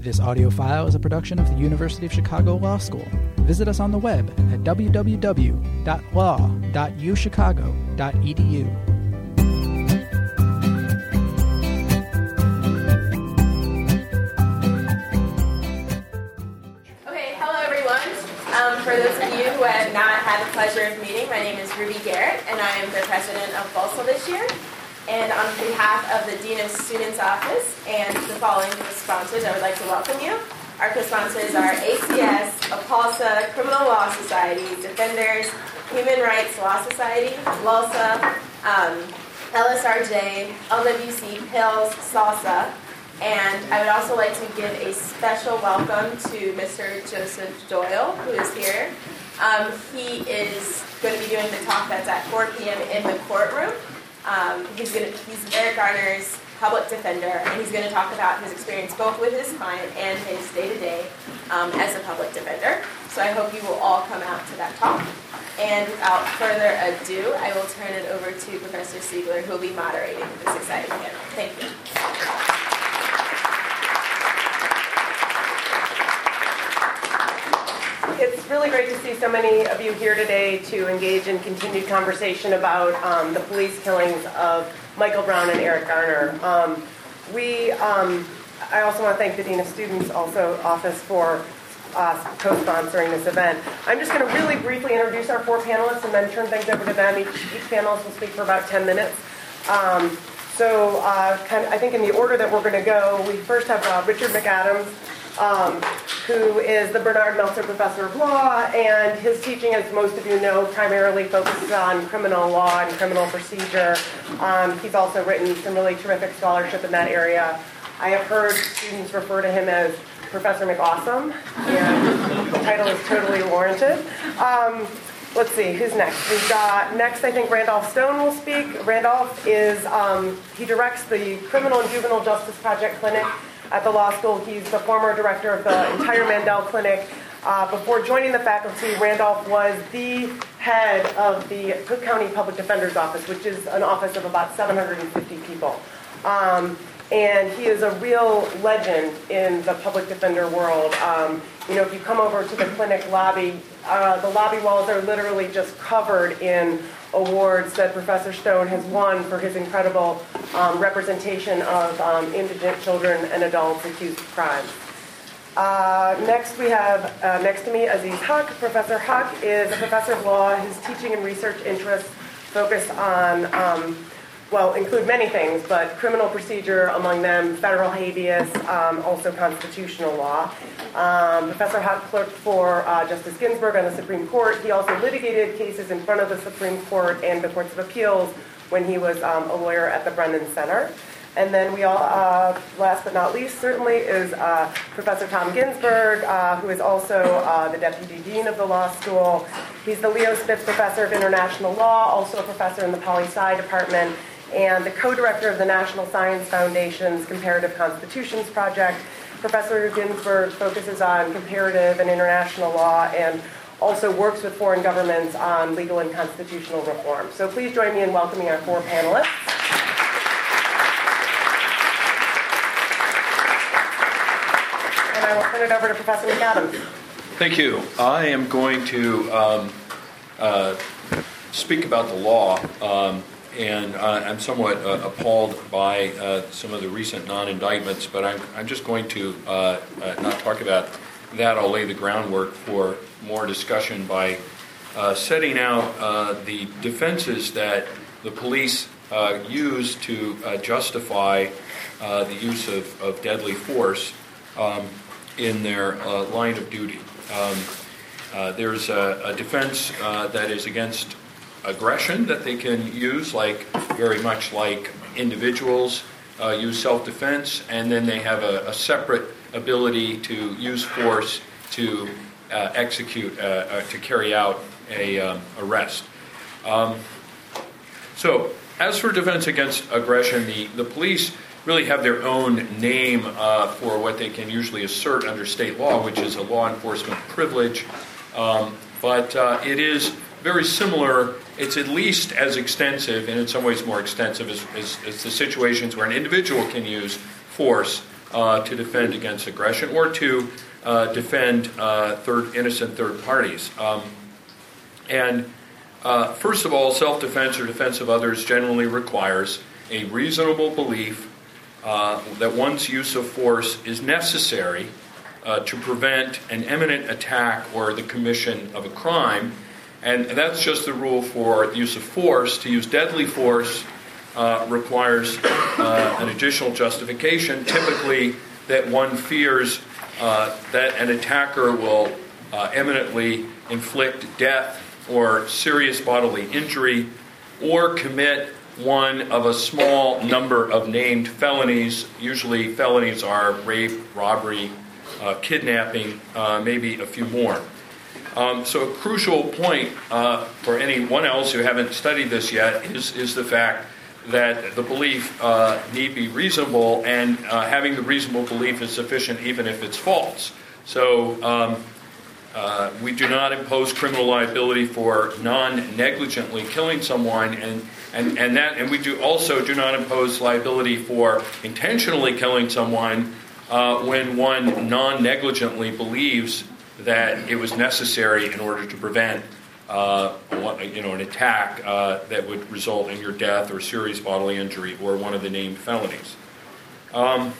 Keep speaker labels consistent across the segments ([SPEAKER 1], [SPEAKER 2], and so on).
[SPEAKER 1] This audio file is a production of the University of Chicago Law School. Visit us on the web at www.law.uchicago.edu.
[SPEAKER 2] Okay, hello everyone. Um, for those of you who have not had the pleasure of meeting, my name is Ruby Garrett, and I am the president of BULSA this year. And on behalf of the Dean of Students Office and the following sponsors, I would like to welcome you. Our co-sponsors are ACS, APALSA, Criminal Law Society, Defenders, Human Rights Law Society, LULSA, um, LSRJ, LWC, PILS, SALSA, and I would also like to give a special welcome to Mr. Joseph Doyle, who is here. Um, he is going to be doing the talk that's at 4 p.m. in the courtroom. Um, he's, gonna, he's Eric Garner's public defender, and he's going to talk about his experience both with his client and his day-to-day um, as a public defender. So I hope you will all come out to that talk. And without further ado, I will turn it over to Professor Siegler, who will be moderating this exciting panel. Thank you.
[SPEAKER 3] It's really great to see so many of you here today to engage in continued conversation about um, the police killings of Michael Brown and Eric Garner. Um, we, um, I also want to thank the Dean of Students also office for uh, co-sponsoring this event. I'm just going to really briefly introduce our four panelists and then turn things over to them. Each, each panelist will speak for about 10 minutes. Um, so uh, kind of, I think in the order that we're going to go, we first have uh, Richard McAdams, um, who is the Bernard Meltzer Professor of Law, and his teaching, as most of you know, primarily focuses on criminal law and criminal procedure. Um, he's also written some really terrific scholarship in that area. I have heard students refer to him as Professor McAwesome, and the title is totally warranted. Um, let's see, who's next? We've got next, I think Randolph Stone will speak. Randolph is, um, he directs the Criminal and Juvenile Justice Project Clinic at the law school. He's the former director of the entire Mandel Clinic. Uh, before joining the faculty, Randolph was the head of the Cook County Public Defender's Office, which is an office of about 750 people. Um, and he is a real legend in the public defender world. Um, you know, if you come over to the clinic lobby, uh, the lobby walls are literally just covered in awards that Professor Stone has won for his incredible um, representation of um, indigent children and adults accused of crime. Uh, next, we have uh, next to me Aziz Huq. Professor Huq is a professor of law. His teaching and research interests focus on um, well, include many things, but criminal procedure, among them federal habeas, um, also constitutional law. Um, Professor Huq clerked for uh, Justice Ginsburg on the Supreme Court. He also litigated cases in front of the Supreme Court and the Courts of Appeals when he was um, a lawyer at the Brennan Center. And then we all, uh, last but not least, certainly, is uh, Professor Tom Ginsburg, uh, who is also uh, the Deputy Dean of the Law School. He's the Leo Spitz Professor of International Law, also a professor in the Poli Sci Department, and the co-director of the National Science Foundation's Comparative Constitutions Project. Professor Ginsburg focuses on comparative and international law and also works with foreign governments on legal and constitutional reform. So please join me in welcoming our four panelists. And I will turn it over to Professor McAdams.
[SPEAKER 4] Thank you. I am going to um, uh, speak about the law. Um, and uh, I'm somewhat uh, appalled by uh, some of the recent non-indictments, but I'm, I'm just going to uh, uh, not talk about that. I'll lay the groundwork for more discussion by uh, setting out the defenses that the police use to justify the use of, of deadly force um, in their line of duty. Um, there's a, a defense that is against aggression that they can use, like very much like individuals uh, use self defense, and then they have a, a, separate ability to use force to uh, execute, uh, uh to carry out a um, arrest. Um, so, as for defense against aggression, the, the police really have their own name uh, for what they can usually assert under state law, which is a law enforcement privilege. Um, but uh, it is very similar. It's at least as extensive, and in some ways more extensive, as, as, as, the situations where an individual can use force uh, to defend against aggression or to uh, defend uh, third innocent third parties. Um, and uh, first of all, self defense or defense of others generally requires a reasonable belief uh, that one's use of force is necessary uh, to prevent an imminent attack or the commission of a crime. And that's just the rule for the use of force. To use deadly force uh, requires uh, an additional justification, typically that one fears uh, that an attacker will uh, imminently inflict death or serious bodily injury or commit one of a small number of named felonies. Usually, felonies are rape, robbery, uh, kidnapping, uh, maybe a few more. Um, so, a crucial point uh, for anyone else who haven't studied this yet is, is the fact that the belief uh, need be reasonable, and uh, having the reasonable belief is sufficient even if it's false. So, um, uh, we do not impose criminal liability for non-negligently killing someone, and, and, and that and we do also do not impose liability for intentionally killing someone uh, when one non-negligently believes that it was necessary in order to prevent uh, you know, an attack uh, that would result in your death or serious bodily injury or one of the named felonies. Um,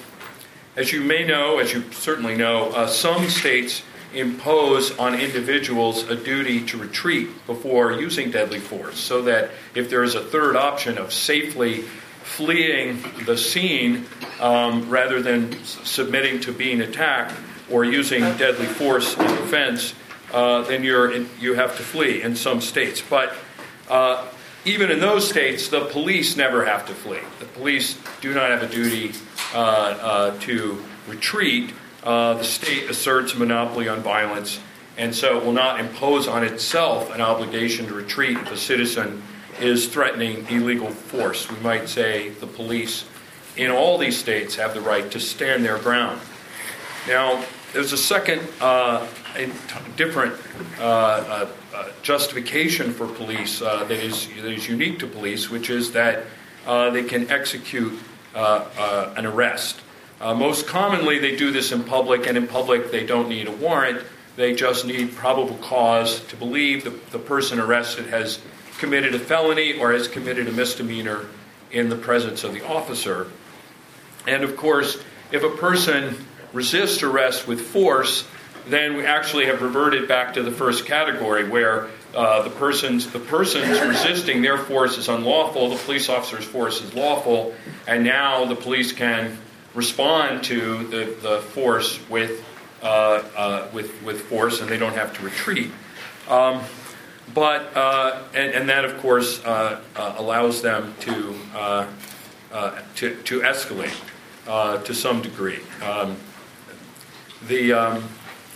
[SPEAKER 4] as you may know, as you certainly know, uh, some states impose on individuals a duty to retreat before using deadly force, so that if there is a third option of safely fleeing the scene um, rather than submitting to being attacked or using deadly force in defense, uh, then you're in, you have to flee in some states. But uh, even in those states, the police never have to flee. The police do not have a duty uh, uh to retreat uh, the state asserts monopoly on violence, and so it will not impose on itself an obligation to retreat if a citizen is threatening illegal force. We might say the police in all these states have the right to stand their ground. Now, there's a second uh, different uh, uh, uh, justification for police uh, that, is, that is unique to police, which is that they can execute an arrest. Most commonly, they do this in public, and in public, they don't need a warrant. They just need probable cause to believe the, the person arrested has committed a felony or has committed a misdemeanor in the presence of the officer. And of course, if a person resists arrest with force, then we actually have reverted back to the first category where uh, the person's the person's resisting their force is unlawful, the police officer's force is lawful, and now the police can respond to the, the force with, uh, uh, with, with force and they don't have to retreat. Um, but, uh, and, and, that, of course, uh, uh, allows them to, to, to escalate to some degree. Um, the, um,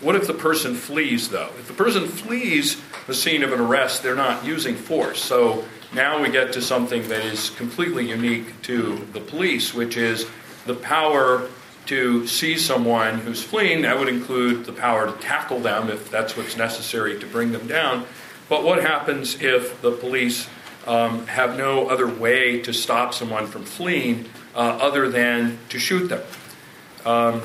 [SPEAKER 4] what if the person flees, though? If the person flees the scene of an arrest, they're not using force. So now we get to something that is completely unique to the police, which is the power to seize someone who's fleeing. That would include the power to tackle them if that's what's necessary to bring them down. But what happens if the police um, have no other way to stop someone from fleeing uh, other than to shoot them? Um,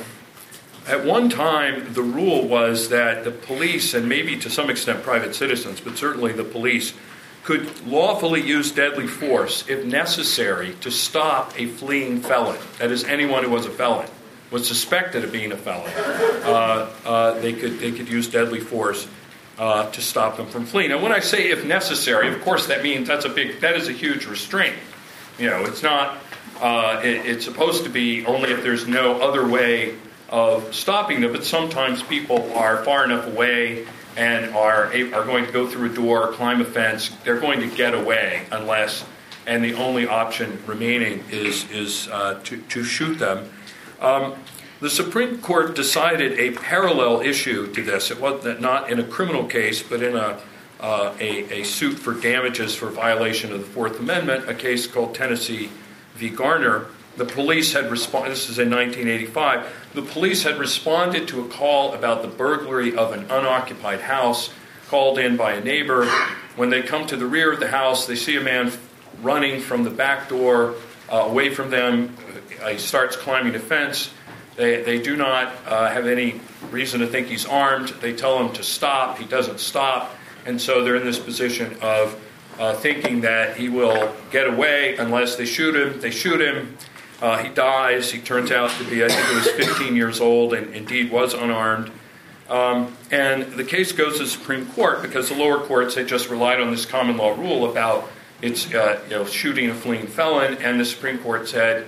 [SPEAKER 4] at one time, the rule was that the police, and maybe to some extent private citizens, but certainly the police, could lawfully use deadly force if necessary to stop a fleeing felon. That is, anyone who was a felon, was suspected of being a felon. Uh, uh, they, could, they could use deadly force uh, to stop them from fleeing. And when I say if necessary, of course, that means that's a big, that is a huge restraint. You know, it's not, uh, it, it's supposed to be only if there's no other way of stopping them, but sometimes people are far enough away and are, are going to go through a door, climb a fence, they're going to get away unless, and the only option remaining is, is uh, to, to shoot them. Um, the Supreme Court decided a parallel issue to this. It was not in a criminal case, but in a, uh, a, a, suit for damages for violation of the Fourth Amendment, a case called Tennessee v. Garner. The police had responded, this is in 1985, the police had responded to a call about the burglary of an unoccupied house called in by a neighbor. When they come to the rear of the house, they see a man running from the back door uh, away from them. He starts climbing a fence. They, they do not uh, have any reason to think he's armed. They tell him to stop. He doesn't stop. And so they're in this position of uh, thinking that he will get away unless they shoot him. They shoot him. Uh, he dies. He turns out to be, I think it was 15 years old and indeed was unarmed. Um, and the case goes to the Supreme Court because the lower courts had just relied on this common law rule about it's uh, you know, shooting a fleeing felon, and the Supreme Court said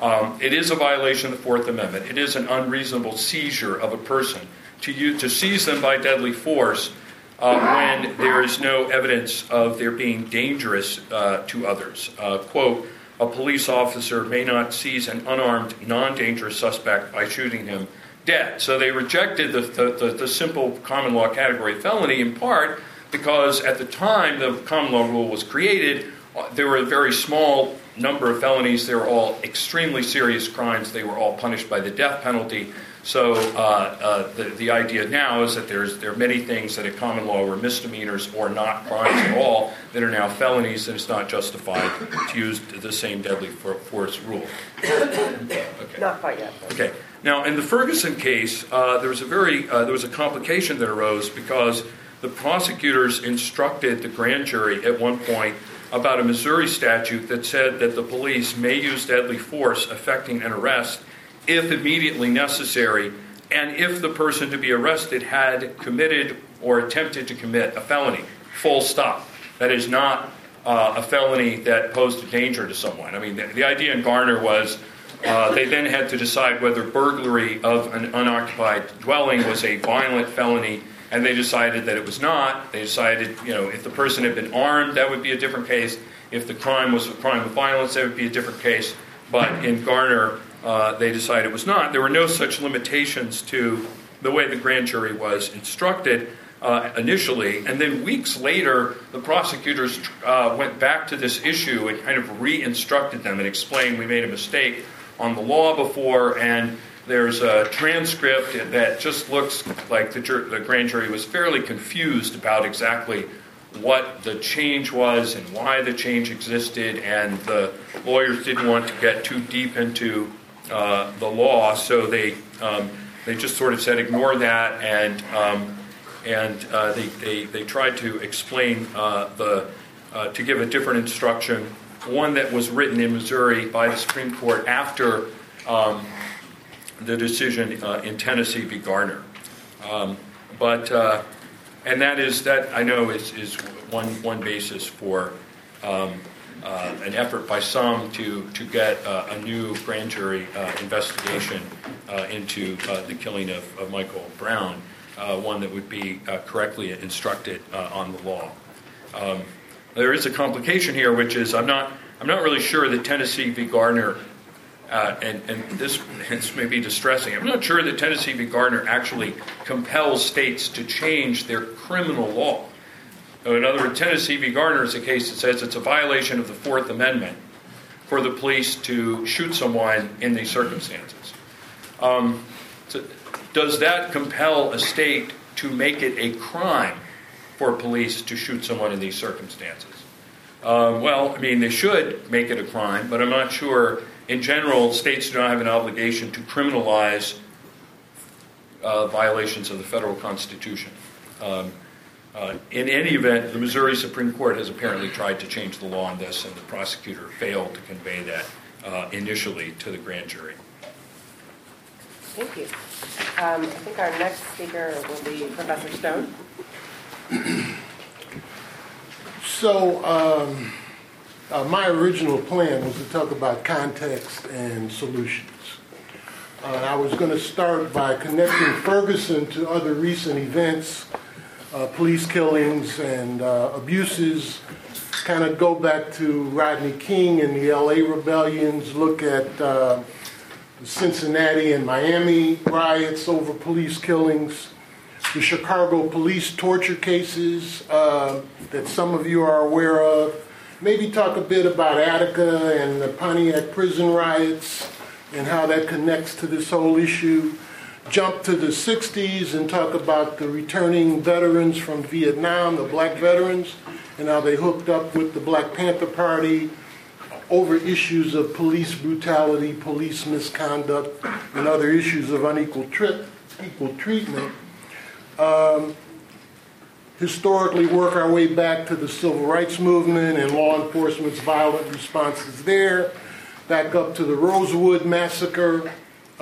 [SPEAKER 4] um, it is a violation of the Fourth Amendment. It is an unreasonable seizure of a person to use, to seize them by deadly force uh, when there is no evidence of their being dangerous uh, to others. Uh, quote: A police officer may not seize an unarmed, non-dangerous suspect by shooting him dead. So they rejected the, the, the, the simple common law category felony in part because at the time the common law rule was created, uh, there were a very small number of felonies. They were all extremely serious crimes. They were all punished by the death penalty. So uh, uh, the, the idea now is that there's, there are many things that at common law were misdemeanors or not crimes at all that are now felonies, and it's not justified to use the same deadly force rule.
[SPEAKER 3] Okay. Not quite yet.
[SPEAKER 4] Okay. Now, in the Ferguson case, uh, there was a very uh, there was a complication that arose because the prosecutors instructed the grand jury at one point about a Missouri statute that said that the police may use deadly force affecting an arrest if immediately necessary and if the person to be arrested had committed or attempted to commit a felony. Full stop. That is not uh, a felony that posed a danger to someone. I mean, the, the idea in Garner was uh, they then had to decide whether burglary of an unoccupied dwelling was a violent felony, and they decided that it was not. They decided, you know, if the person had been armed, that would be a different case. If the crime was a crime of violence, that would be a different case. But in Garner, uh, they decided it was not. There were no such limitations to the way the grand jury was instructed. Uh, initially, and then weeks later, the prosecutors uh, went back to this issue and kind of re instructed them and explained we made a mistake on the law before, and there's a transcript that just looks like the, jur- the grand jury was fairly confused about exactly what the change was and why the change existed, and the lawyers didn't want to get too deep into uh, the law, so they um, they just sort of said ignore that, and um, and uh, they, they they tried to explain uh, the uh, to give a different instruction one that was written in Missouri by the Supreme Court after um, the decision in Tennessee v. Garner. Um, but and that is that I know is, is one one basis for um, uh, an effort by some to to get uh, a new grand jury uh, investigation uh, into the killing of, of Michael Brown, one that would be correctly instructed on the law. Um, there is a complication here, which is I'm not I'm not really sure that Tennessee v. Garner, uh, and, and this, this may be distressing. I'm not sure that Tennessee v. Garner actually compels states to change their criminal law. In other words, Tennessee v. Garner is a case that says it's a violation of the Fourth Amendment for the police to shoot someone in these circumstances. Um, so does that compel a state to make it a crime for police to shoot someone in these circumstances? Uh, well, I mean, they should make it a crime, but I'm not sure. In general, states do not have an obligation to criminalize uh, violations of the federal constitution. Um, uh, in any event, the Missouri Supreme Court has apparently tried to change the law on this, and the prosecutor failed to convey that uh, initially to the grand jury.
[SPEAKER 3] Thank you. Um, I think our next speaker will be Professor Stone.
[SPEAKER 5] So, um, uh, my original plan was to talk about context and solutions. Uh, I was going to start by connecting Ferguson to other recent events, uh, police killings and uh, abuses, kind of go back to Rodney King and the LA rebellions, look at uh, the Cincinnati and Miami riots over police killings, the Chicago police torture cases uh, that some of you are aware of. Maybe talk a bit about Attica and the Pontiac prison riots and how that connects to this whole issue. Jump to the 60s and talk about the returning veterans from Vietnam, the black veterans, and how they hooked up with the Black Panther Party over issues of police brutality, police misconduct, and other issues of unequal tri- equal treatment. Um, historically, work our way back to the civil rights movement and law enforcement's violent responses there, back up to the Rosewood Massacre,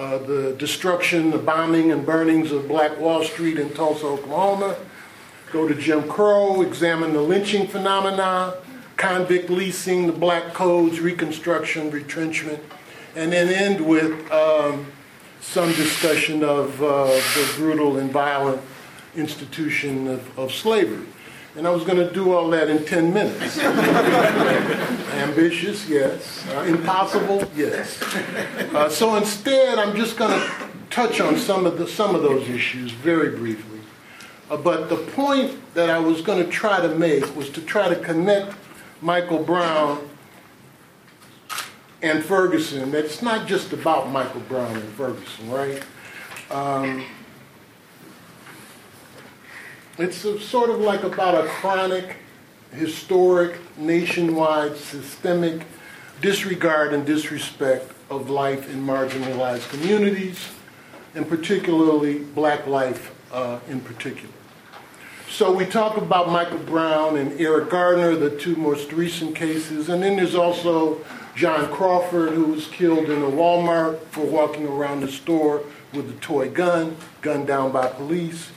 [SPEAKER 5] uh, the destruction, the bombing, and burnings of Black Wall Street in Tulsa, Oklahoma. Go to Jim Crow, examine the lynching phenomena, convict leasing, the black codes, reconstruction, retrenchment, and then end with um, some discussion of uh, the brutal and violent institution of, of slavery. And I was going to do all that in 10 minutes. Ambitious, yes. Uh, impossible, yes. Uh, so instead, I'm just going to touch on some of, the, some of those issues very briefly. Uh, but the point that I was going to try to make was to try to connect Michael Brown and Ferguson. That it's not just about Michael Brown and Ferguson, right? Um, it's a, sort of like about a chronic, historic, nationwide, systemic disregard and disrespect of life in marginalized communities, and particularly black life uh, in particular. So we talk about Michael Brown and Eric Garner, the two most recent cases, and then there's also John Crawford, who was killed in a Walmart for walking around the store with a toy gun, gunned down by police.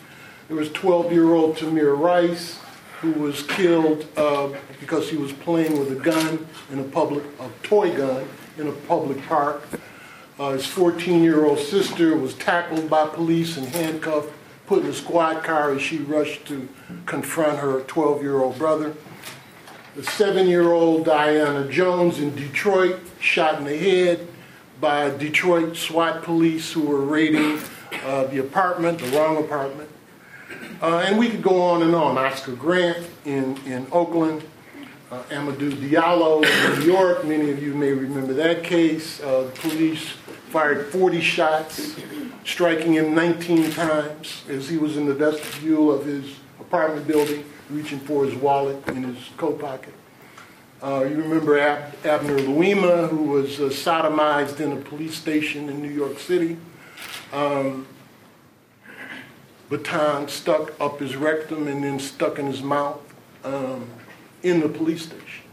[SPEAKER 5] There was 12-year-old Tamir Rice, who was killed uh, because he was playing with a gun in a public, a toy gun in a public park. Uh, his 14-year-old sister was tackled by police and handcuffed, put in a squad car as she rushed to confront her 12-year-old brother. The seven-year-old Aiyana Jones in Detroit shot in the head by Detroit SWAT police who were raiding uh, the apartment, the wrong apartment. Uh, and we could go on and on. Oscar Grant in, in Oakland, uh, Amadou Diallo in New York. Many of you may remember that case. Uh, police fired 40 shots, striking him 19 times as he was in the vestibule of his apartment building, reaching for his wallet in his coat pocket. Uh, you remember Ab- Abner Louima, who was uh, sodomized in a police station in New York City. Um, baton stuck up his rectum and then stuck in his mouth um, in the police station.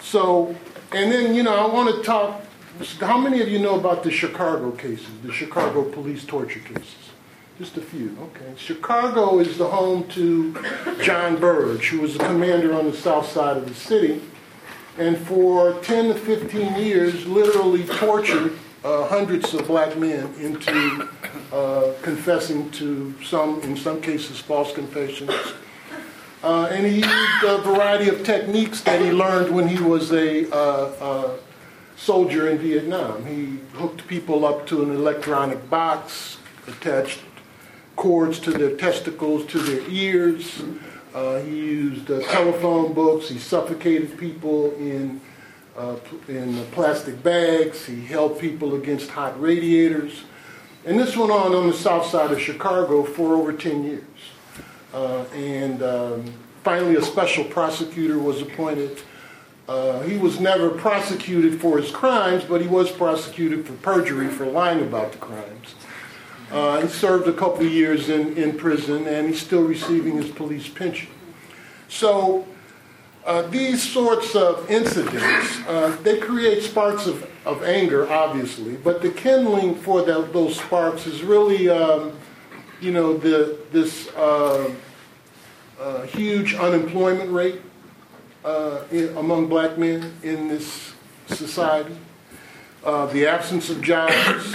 [SPEAKER 5] So, and then, you know, I want to talk. How many of you know about the Chicago cases, the Chicago police torture cases? Just a few, okay. Chicago is the home to John Burge, who was the commander on the south side of the city, and for 10 to 15 years literally tortured uh, hundreds of black men into uh, confessing to some, in some cases, false confessions. Uh, and he used a variety of techniques that he learned when he was a uh, uh, soldier in Vietnam. He hooked people up to an electronic box, attached cords to their testicles, to their ears. Uh, he used telephone books. He suffocated people in uh, in plastic bags. He held people against hot radiators. And this went on on the south side of Chicago for over 10 years. Uh, and um, finally, a special prosecutor was appointed. Uh, he was never prosecuted for his crimes, but he was prosecuted for perjury for lying about the crimes. Uh, he served a couple of years in, in prison, and he's still receiving his police pension. So uh, these sorts of incidents, uh, they create sparks of, of anger, obviously, but the kindling for those sparks is really, um, you know, the, this uh, uh huge unemployment rate uh, in, among black men in this society, uh, the absence of jobs,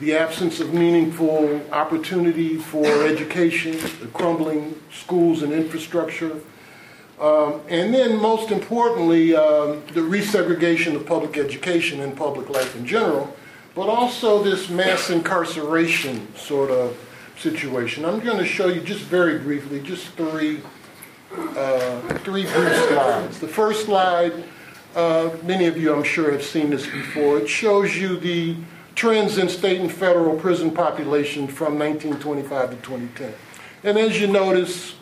[SPEAKER 5] the absence of meaningful opportunity for education, the crumbling schools and infrastructure, um, and then, most importantly, um, the resegregation of public education and public life in general, but also this mass incarceration sort of situation. I'm going to show you just very briefly, just three, uh, three brief slides. The first slide, uh, many of you I'm sure have seen this before. It shows you the trends in state and federal prison population from 1925 to 2010. And as you notice,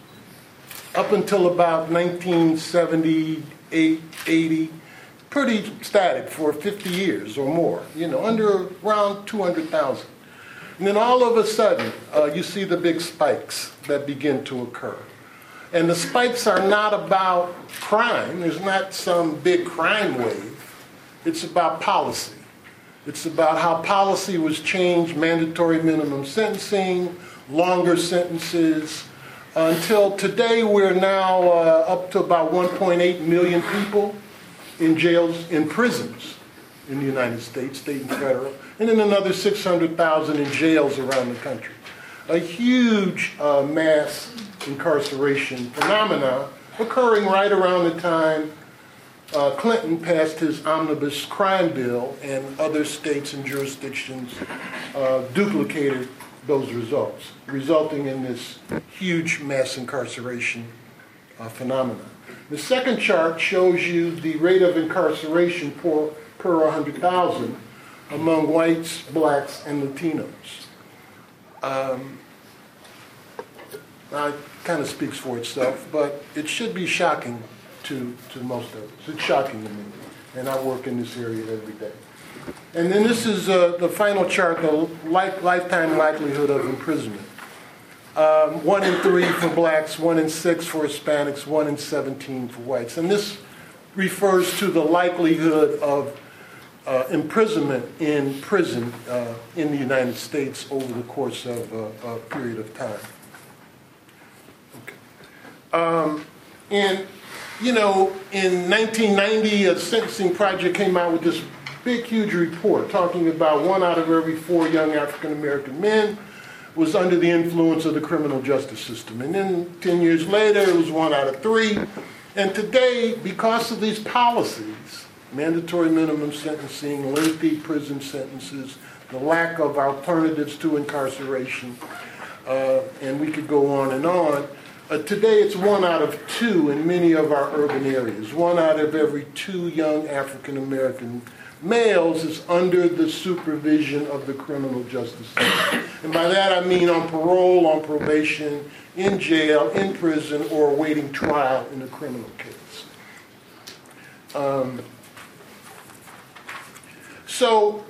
[SPEAKER 5] up until about 1978, 80, pretty static for 50 years or more, you know, under around 200,000. And then all of a sudden, uh, you see the big spikes that begin to occur. And the spikes are not about crime, there's not some big crime wave, it's about policy. It's about how policy was changed, mandatory minimum sentencing, longer sentences. Until today, we're now uh, up to about 1.8 million people in jails, in prisons in the United States, state and federal, and then another 600,000 in jails around the country. A huge uh, mass incarceration phenomena occurring right around the time uh, Clinton passed his omnibus crime bill, and other states and jurisdictions uh, duplicated those results, resulting in this huge mass incarceration uh, phenomenon. The second chart shows you the rate of incarceration per, per 100,000 among whites, blacks, and Latinos. Um, it kind of speaks for itself, but it should be shocking to, to most of us. It's shocking to me, and I work in this area every day. And then this is uh, the final chart, the life, lifetime likelihood of imprisonment. Um, one in three for blacks, one in six for Hispanics, one in 17 for whites. And this refers to the likelihood of uh, imprisonment in prison uh, in the United States over the course of uh, a period of time. Okay. Um, and you know, in 1990, a sentencing project came out with this big, huge report talking about one out of every four young African American men was under the influence of the criminal justice system. And then 10 years later, it was one out of three. And today, because of these policies, mandatory minimum sentencing, lengthy prison sentences, the lack of alternatives to incarceration, uh, and we could go on and on, uh, today, it's one out of two in many of our urban areas. One out of every two young African American males is under the supervision of the criminal justice system. And by that I mean on parole, on probation, in jail, in prison, or awaiting trial in a criminal case. Um, so,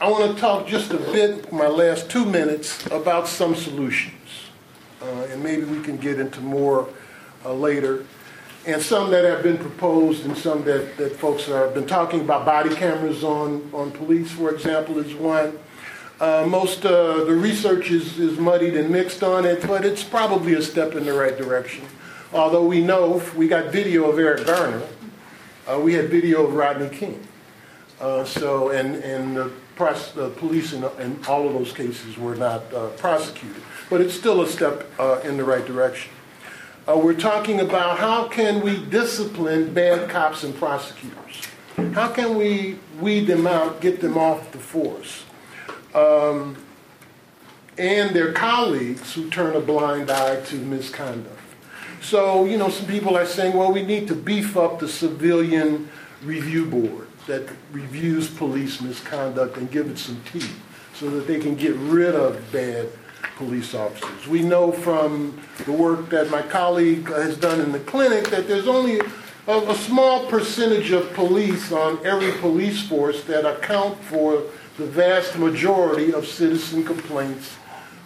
[SPEAKER 5] I want to talk just a bit, my last two minutes, about some solutions uh, and maybe we can get into more uh, later. And some that have been proposed, and some that, that folks have been talking about. Body cameras on, on police, for example, is one. Uh, most uh, the research is, is muddied and mixed on it, but it's probably a step in the right direction. Although we know we got video of Eric Garner, uh, we had video of Rodney King. Uh, so, and, and the, pros- the police in, in, all of those cases were not uh, prosecuted but it's still a step uh, in the right direction. Uh, we're talking about how can we discipline bad cops and prosecutors? How can we weed them out, get them off the force? Um, and their colleagues who turn a blind eye to misconduct. So, you know, some people are saying, well, we need to beef up the civilian review board that reviews police misconduct and give it some teeth so that they can get rid of bad police officers. We know from the work that my colleague has done in the clinic that there's only a, a small percentage of police on every police force that account for the vast majority of citizen complaints,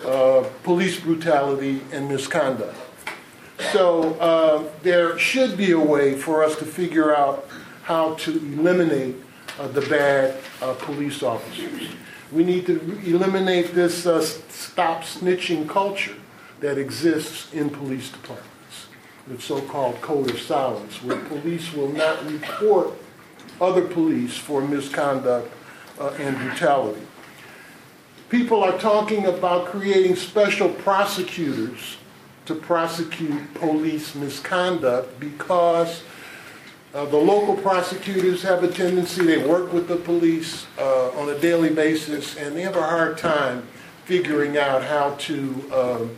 [SPEAKER 5] uh, police brutality, and misconduct. So uh, there should be a way for us to figure out how to eliminate uh, the bad uh, police officers. We need to eliminate this uh, stop snitching culture that exists in police departments, the so called code of silence, where police will not report other police for misconduct uh, and brutality. People are talking about creating special prosecutors to prosecute police misconduct because uh, the local prosecutors have a tendency, they work with the police uh, on a daily basis, and they have a hard time figuring out how to um,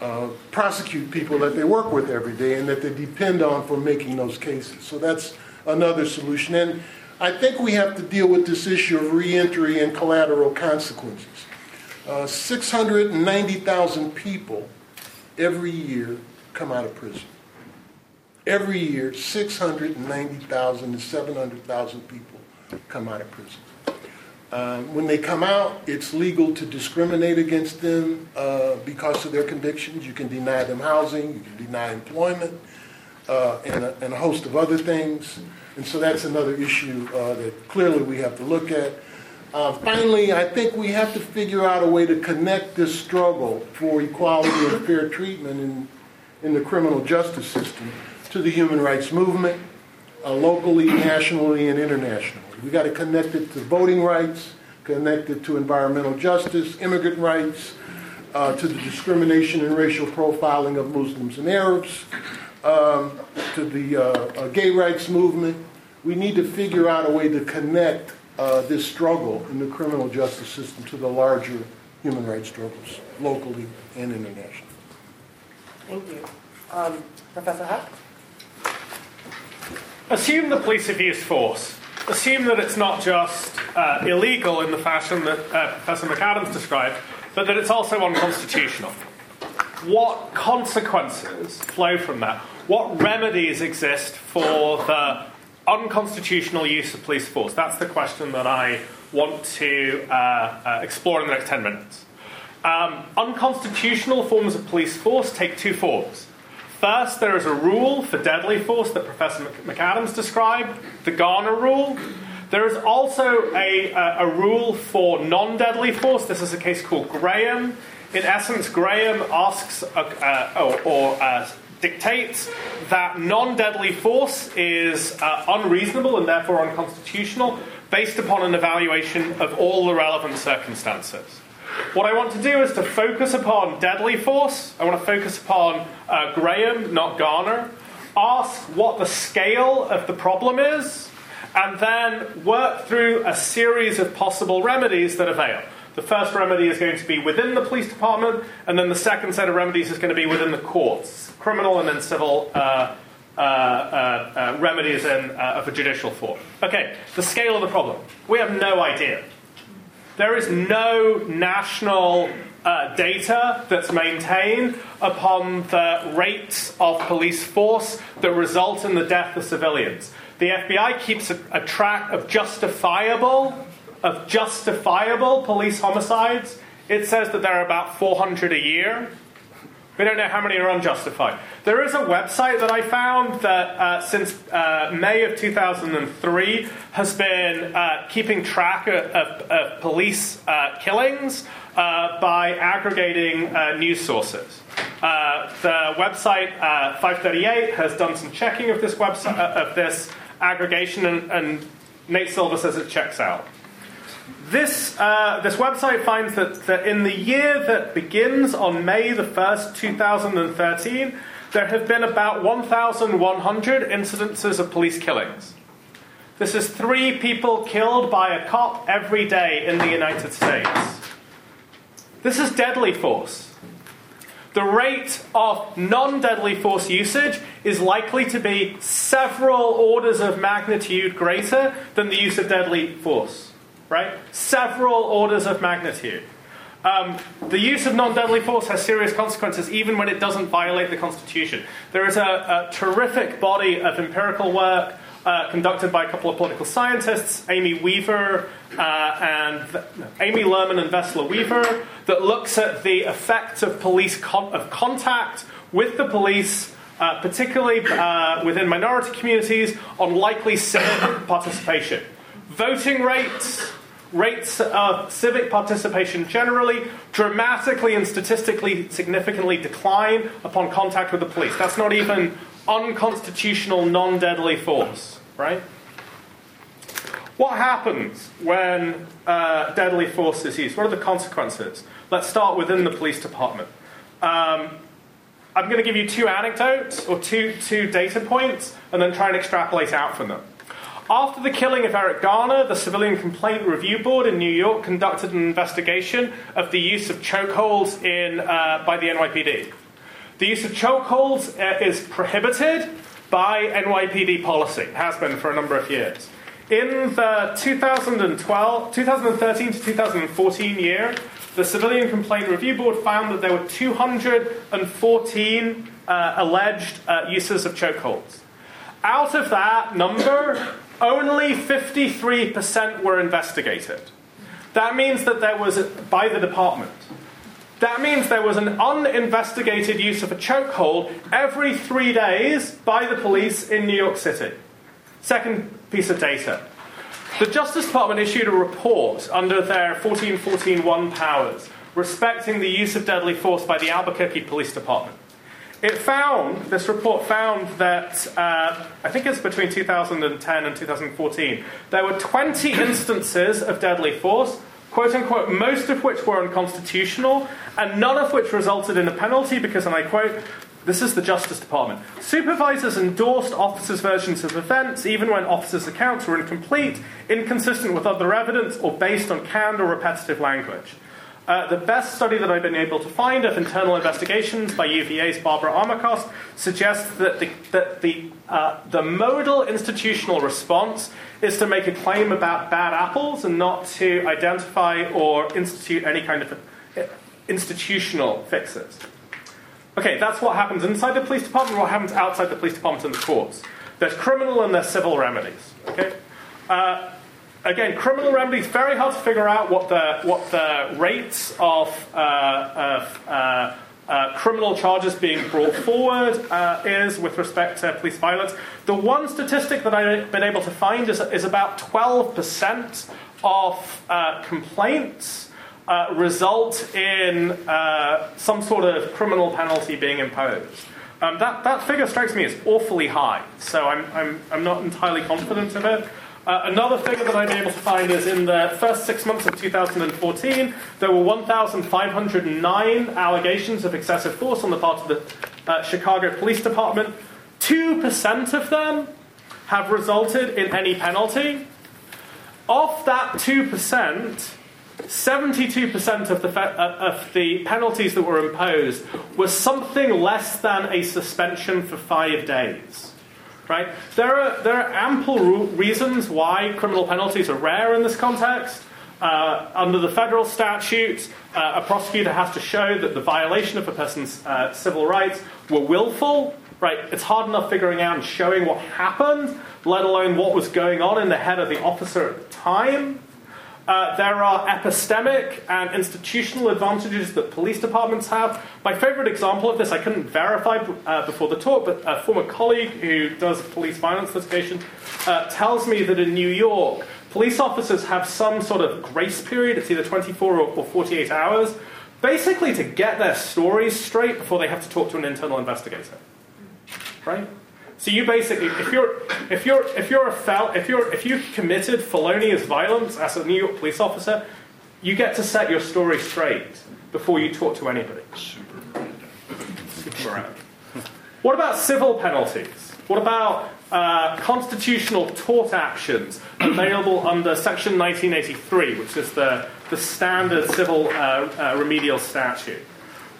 [SPEAKER 5] uh, prosecute people that they work with every day and that they depend on for making those cases. So that's another solution. And I think we have to deal with this issue of reentry and collateral consequences. Uh, 690,000 people every year come out of prison. Every year 690,000 to 700,000 people come out of prison. Um, when they come out, it's legal to discriminate against them uh, because of their convictions. You can deny them housing, you can deny employment, uh, and, a, and, a, host of other things. And so that's another issue uh, that clearly we have to look at. Uh, finally, I think we have to figure out a way to connect this struggle for equality and fair treatment in, in the criminal justice system to the human rights movement, uh, locally, nationally, and internationally. We got to connect it to voting rights, connect it to environmental justice, immigrant rights, uh, to the discrimination and racial profiling of Muslims and Arabs, um, to the uh, uh, gay rights movement. We need to figure out a way to connect uh, this struggle in the criminal justice system to the larger human rights struggles, locally and internationally.
[SPEAKER 3] Thank you. Um, Professor Huq?
[SPEAKER 6] Assume the police have used force. Assume that it's not just uh, illegal in the fashion that uh, Professor McAdams described, but that it's also unconstitutional. What consequences flow from that? What remedies exist for the unconstitutional use of police force? That's the question that I want to uh, uh explore in the next 10 minutes. Um, unconstitutional forms of police force take two forms. First, there is a rule for deadly force that Professor McAdams described, the Garner rule. There is also a, a, a rule for non deadly force. This is a case called Graham. In essence, Graham asks uh, uh, or, or uh, dictates that non deadly force is unreasonable and therefore unconstitutional based upon an evaluation of all the relevant circumstances. What I want to do is to focus upon deadly force. I want to focus upon uh, Graham, not Garner. Ask what the scale of the problem is, and then work through a series of possible remedies that avail. The first remedy is going to be within the police department, and then the second set of remedies is going to be within the courts criminal and then civil uh, uh, uh, uh remedies in, uh, of a judicial form. Okay, the scale of the problem. We have no idea. There is no national uh, data that's maintained upon the rates of police force that result in the death of civilians. The FBI keeps a, a track of justifiable of justifiable police homicides. It says that there are about 400 a year. We don't know how many are unjustified. There is a website that I found that uh, since uh, May of 2003 has been uh, keeping track of, of, of police uh, killings uh, by aggregating uh, news sources. the website 538 has done some checking of this website of this aggregation, and, and Nate Silver says it checks out. This, uh, this website finds that, that in the year that begins on May the 1st, 2013, there have been about 1,100 incidences of police killings. This is three people killed by a cop every day in the United States. This is deadly force. The rate of non deadly force usage is likely to be several orders of magnitude greater than the use of deadly force right? Several orders of magnitude. Um, the use of non deadly force has serious consequences even when it doesn't violate the Constitution. There is a, a terrific body of empirical work uh, conducted by a couple of political scientists, Amy Weaver uh, and Amy Lerman and Vesla Weaver, that looks at the effects of police con- of contact with the police, uh, particularly uh, within minority communities, on likely civic participation. Voting rates, rates of civic participation generally dramatically and statistically significantly decline upon contact with the police. That's not even unconstitutional, non deadly force, right? What happens when uh, deadly force is used? What are the consequences? Let's start within the police department. Um, I'm going to give you two anecdotes or two, two data points and then try and extrapolate out from them. After the killing of Eric Garner, the Civilian Complaint Review Board in New York conducted an investigation of the use of chokeholds in, uh, by the NYPD. The use of chokeholds uh, is prohibited by NYPD policy, has been for a number of years. In the 2012, 2013 to 2014 year, the Civilian Complaint Review Board found that there were 214 uh, alleged uh, uses of chokeholds. Out of that number, only 53% were investigated. That means that there was, by the department, that means there was an uninvestigated use of a chokehold every three days by the police in New York City. Second piece of data. The Justice Department issued a report under their 1414.1 powers respecting the use of deadly force by the Albuquerque Police Department. It found, this report found that, uh, I think it's between 2010 and 2014, there were 20 instances of deadly force, quote unquote, most of which were unconstitutional, and none of which resulted in a penalty because, and I quote, this is the Justice Department. Supervisors endorsed officers' versions of events even when officers' accounts were incomplete, inconsistent with other evidence, or based on canned or repetitive language. Uh, the best study that I've been able to find of internal investigations by UVA's Barbara Armacost suggests that the, that the, uh, the modal institutional response is to make a claim about bad apples and not to identify or institute any kind of uh, institutional fixes. Okay, that's what happens inside the police department, what happens outside the police department and the courts. There's criminal and there's civil remedies. Okay? Uh, again, criminal remedies, very hard to figure out what the, what the rates of, uh, of uh, uh, criminal charges being brought forward uh, is with respect to police violence. The one statistic that I've been able to find is, is about 12% of uh, complaints uh, result in some sort of criminal penalty being imposed. Um, that, that figure strikes me as awfully high, so I'm, I'm, I'm not entirely confident of it. Uh, another figure that been able to find is in the first six months of 2014, there were 1,509 allegations of excessive force on the part of the uh, Chicago Police Department. 2% of them have resulted in any penalty. Of that 2%, 72% of the, fe- uh, of the penalties that were imposed were something less than a suspension for five days. Right? There are, there are ample reasons why criminal penalties are rare in this context. Uh, under the federal statute, uh, a prosecutor has to show that the violation of a person's uh, civil rights were willful. Right? It's hard enough figuring out and showing what happened, let alone what was going on in the head of the officer at the time. Uh, there are epistemic and institutional advantages that police departments have. My favorite example of this, I couldn't verify uh, before the talk, but a former colleague who does police violence litigation uh, tells me that in New York, police officers have some sort of grace period, it's either 24 or, or 48 hours, basically to get their stories straight before they have to talk to an internal investigator. Right? So you basically, if you're, if you're, if you're a fel- if you're, if you committed felonious violence as a New York police officer, you get to set your story straight before you talk to anybody. Super. Super What about civil penalties? What about uh, constitutional tort actions available under Section 1983, which is the, the standard civil uh, uh, remedial statute?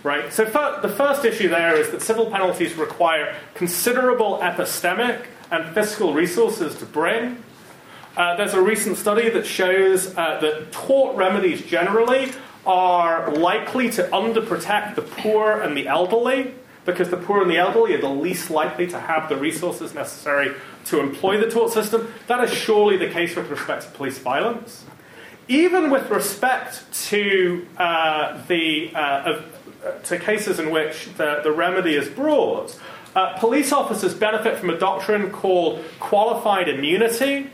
[SPEAKER 6] Right? So the first issue there is that civil penalties require considerable epistemic and fiscal resources to bring. Uh, there's a recent study that shows uh, that tort remedies generally are likely to underprotect the poor and the elderly because the poor and the elderly are the least likely to have the resources necessary to employ the tort system. That is surely the case with respect to police violence. Even with respect to uh, the uh, to cases in which the, the remedy is broad, uh, police officers benefit from a doctrine called qualified immunity.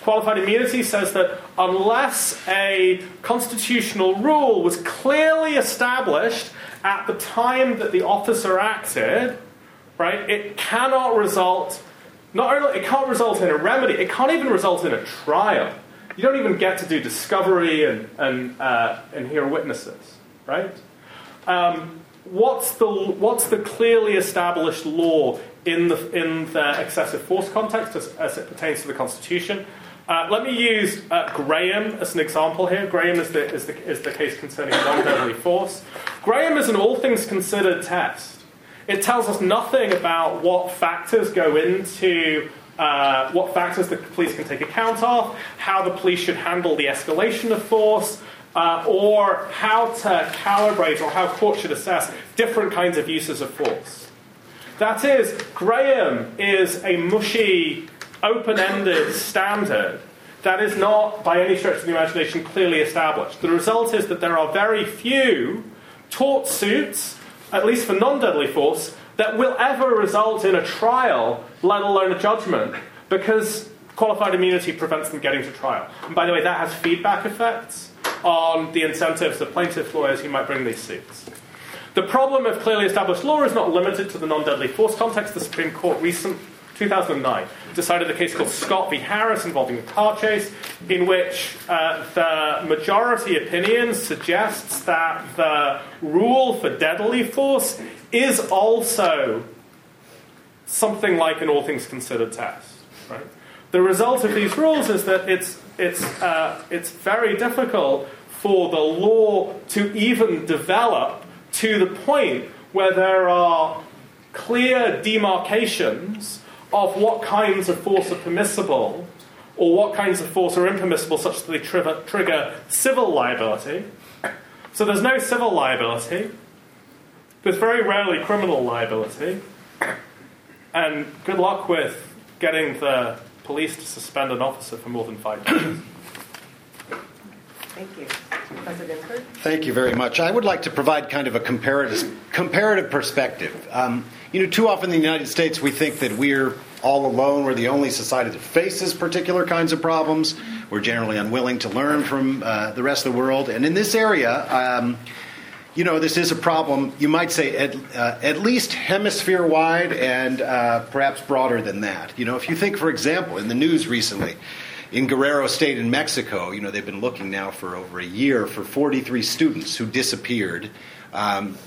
[SPEAKER 6] Qualified immunity says that unless a constitutional rule was clearly established at the time that the officer acted, right, it cannot result. Not only it can't result in a remedy, it can't even result in a trial. You don't even get to do discovery and and, uh, and hear witnesses, right? Um, what's the what's the clearly established law in the in the excessive force context as, as it pertains to the Constitution? Uh, let me use uh, Graham as an example here. Graham is the, is the, is the case concerning non deadly force. Graham is an all things considered test. It tells us nothing about what factors go into uh, what factors the police can take account of, how the police should handle the escalation of force, uh, or how to calibrate or how courts should assess different kinds of uses of force. That is, Graham is a mushy, open ended standard that is not, by any stretch of the imagination, clearly established. The result is that there are very few tort suits, at least for non deadly force, that will ever result in a trial, let alone a judgment, because qualified immunity prevents them getting to trial. And by the way, that has feedback effects on the incentives of plaintiff lawyers who might bring these suits. The problem of clearly established law is not limited to the non deadly force context. The Supreme Court recent 2009 decided a case called Scott v. Harris involving a car chase, in which uh, the majority opinion suggests that the rule for deadly force is also something like an all things considered test. Right? The result of these rules is that it's, it's, uh, it's very difficult for the law to even develop to the point where there are clear demarcations of what kinds of force are permissible or what kinds of force are impermissible such that they trigger, trigger civil liability. So there's no civil liability. There's very rarely criminal liability. And good luck with getting the police to suspend an officer for more than five minutes.
[SPEAKER 3] Thank you.
[SPEAKER 7] Thank you very much. I would like to provide kind of a comparative, comparative perspective. Um, you know, too often in the United States, we think that we're all alone. We're the only society that faces particular kinds of problems. We're generally unwilling to learn from uh, the rest of the world. And in this area, um, you know, this is a problem, you might say, at, uh, at least hemisphere wide and uh, perhaps broader than that. You know, if you think, for example, in the news recently, in Guerrero State in Mexico, you know, they've been looking now for over a year for 43 students who disappeared, um,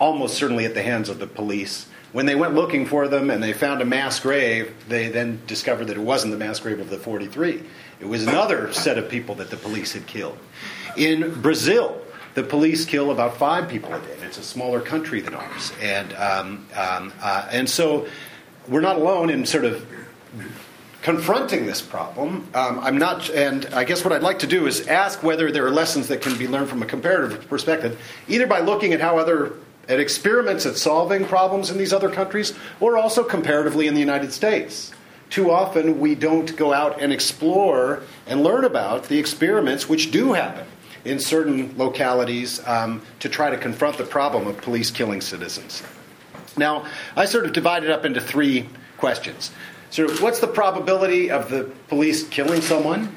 [SPEAKER 7] almost certainly at the hands of the police. When they went looking for them and they found a mass grave, they then discovered that it wasn't the mass grave of the 43. It was another set of people that the police had killed. In Brazil, the police kill about five people a day. It's a smaller country than ours, and um, um, uh, and so we're not alone in sort of confronting this problem. Um, I'm not, and I guess what I'd like to do is ask whether there are lessons that can be learned from a comparative perspective, either by looking at how other at experiments at solving problems in these other countries, or also comparatively in the United States. Too often we don't go out and explore and learn about the experiments which do happen in certain localities um, to try to confront the problem of police killing citizens. Now, I sort of divided up into three questions. So, what's the probability of the police killing someone?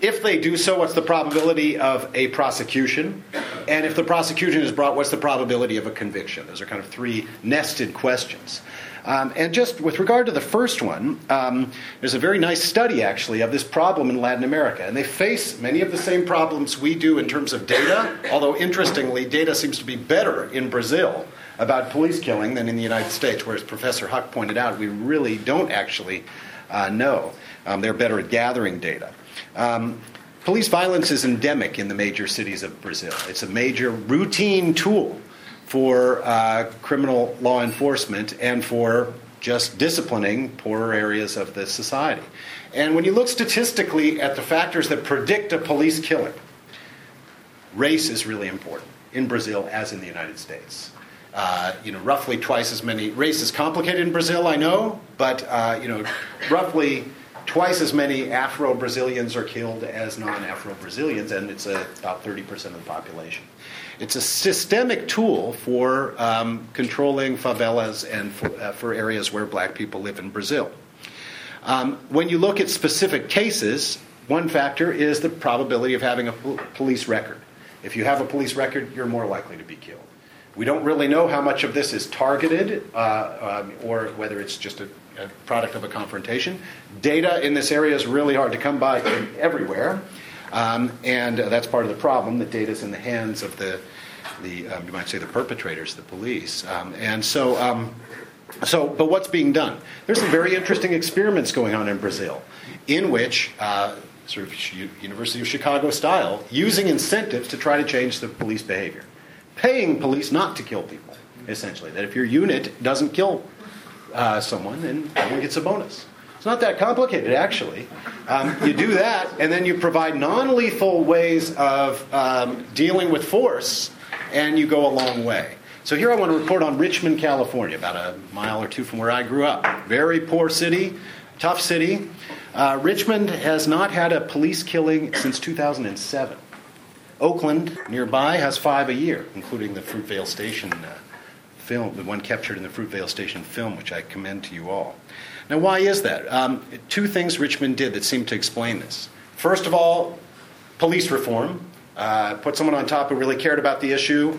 [SPEAKER 7] If they do so, what's the probability of a prosecution? And if the prosecution is brought, what's the probability of a conviction? Those are kind of three nested questions. Um, and just with regard to the first one, um, there's a very nice study actually of this problem in Latin America. And they face many of the same problems we do in terms of data, although interestingly, data seems to be better in Brazil about police killing than in the United States, whereas Professor Huq pointed out we really don't actually uh, know. Um, they're better at gathering data. Um, police violence is endemic in the major cities of Brazil. It's a major routine tool for uh, criminal law enforcement and for just disciplining poorer areas of the society. And when you look statistically at the factors that predict a police killing, race is really important in Brazil as in the United States. Uh, you know, roughly twice as many. Race is complicated in Brazil, I know, but uh, you know, roughly twice as many Afro-Brazilians are killed as non-Afro-Brazilians, and it's uh, about 30% of the population. It's a systemic tool for um, controlling favelas and for, uh, for, areas where black people live in Brazil. Um, when you look at specific cases, one factor is the probability of having a police record. If you have a police record, you're more likely to be killed. We don't really know how much of this is targeted uh, um, or whether it's just a, a, product of a confrontation. Data in this area is really hard to come by everywhere, um, and uh, that's part of the problem. The data is in the hands of the, the um, you might say, the perpetrators, the police. Um, and so, um, so, but what's being done? There's some very interesting experiments going on in Brazil in which uh, sort of University of Chicago style, using incentives to try to change the police behavior paying police not to kill people, essentially. That if your unit doesn't kill uh, someone, then everyone gets a bonus. It's not that complicated, actually. Um, you do that, and then you provide non lethal ways of um, dealing with force, and you go a long way. So here I want to report on Richmond, California, about a mile or two from where I grew up. Very poor city, tough city. Uh, Richmond has not had a police killing since 2007. Oakland, nearby, has five a year, including the Fruitvale Station uh, film, the one captured in the Fruitvale Station film, which I commend to you all. Now, why is that? Um, two things Richmond did that seem to explain this. First of all, police reform. Uh, put someone on top who really cared about the issue.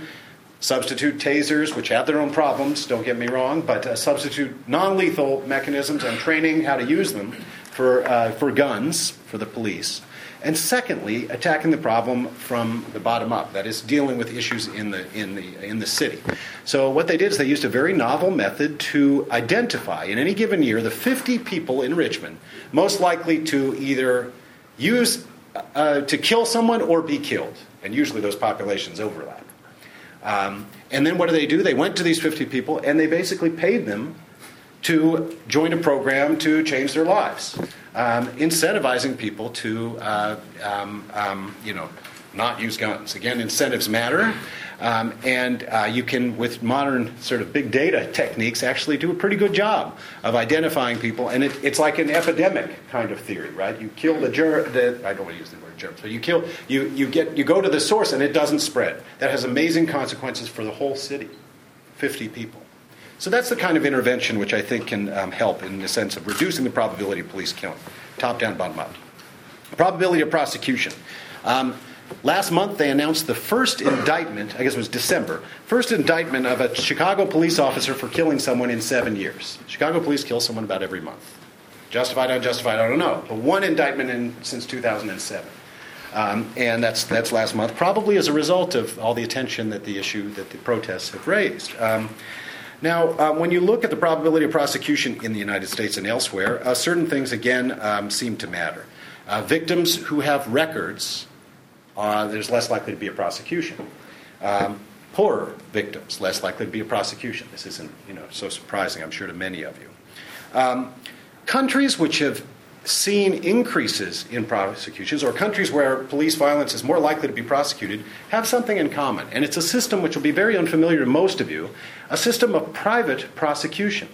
[SPEAKER 7] Substitute tasers, which have their own problems, don't get me wrong, but uh, substitute non lethal mechanisms and training how to use them for, uh, for guns for the police. And secondly, attacking the problem from the bottom up, that is, dealing with issues in the, in, the, in the city. So, what they did is they used a very novel method to identify in any given year the 50 people in Richmond most likely to either use uh, to kill someone or be killed. And usually those populations overlap. Um, and then what do they do? They went to these 50 people and they basically paid them to join a program to change their lives, um, incentivizing people to, uh, um, um, you know, not use guns. Again, incentives matter, um, and uh, you can, with modern sort of big data techniques, actually do a pretty good job of identifying people. And it, it's like an epidemic kind of theory, right? You kill the germ. The, I don't want to use the word germs, but you kill. You you get you go to the source, and it doesn't spread. That has amazing consequences for the whole city. Fifty people. So that's the kind of intervention which I think can um, help in the sense of reducing the probability of police killing, top down, bottom up. Probability of prosecution. Um, last month, they announced the first indictment, I guess it was December, first indictment of a Chicago police officer for killing someone in seven years. Chicago police kill someone about every month. Justified, unjustified, I don't know. But one indictment in, since 2007. Um, and that's, that's last month, probably as a result of all the attention that the issue, that the protests have raised. Um, now, uh, when you look at the probability of prosecution in the United States and elsewhere, uh, certain things again um, seem to matter. Uh, victims who have records, uh, there's less likely to be a prosecution. Um, poorer victims, less likely to be a prosecution. This isn't, you know, so surprising, I'm sure, to many of you. Um, countries which have seen increases in prosecutions, or countries where police violence is more likely to be prosecuted, have something in common. And it's a system which will be very unfamiliar to most of you a system of private prosecution.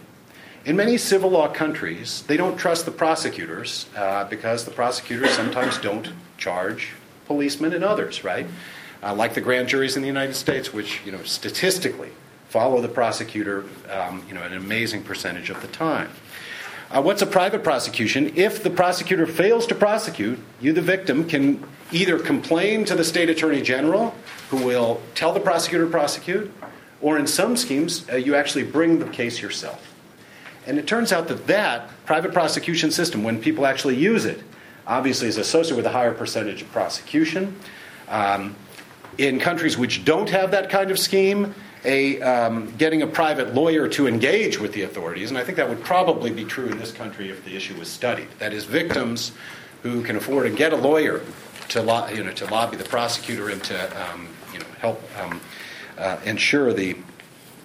[SPEAKER 7] In many civil law countries, they don't trust the prosecutors uh, because the prosecutors sometimes don't charge policemen and others, right? Uh, like the grand juries in the United States, which, you know, statistically follow the prosecutor, um, you know, an amazing percentage of the time. Uh, what's a private prosecution? If the prosecutor fails to prosecute, you, the victim, can either complain to the state attorney general, who will tell the prosecutor to prosecute, or in some schemes, uh, you actually bring the case yourself. And it turns out that that private prosecution system, when people actually use it, obviously is associated with a higher percentage of prosecution. Um, in countries which don't have that kind of scheme, a, um, getting a private lawyer to engage with the authorities, and I think that would probably be true in this country if the issue was studied. That is, victims who can afford to get a lawyer to, lo- you know, to lobby the prosecutor and to um, you know, help um, uh, ensure the,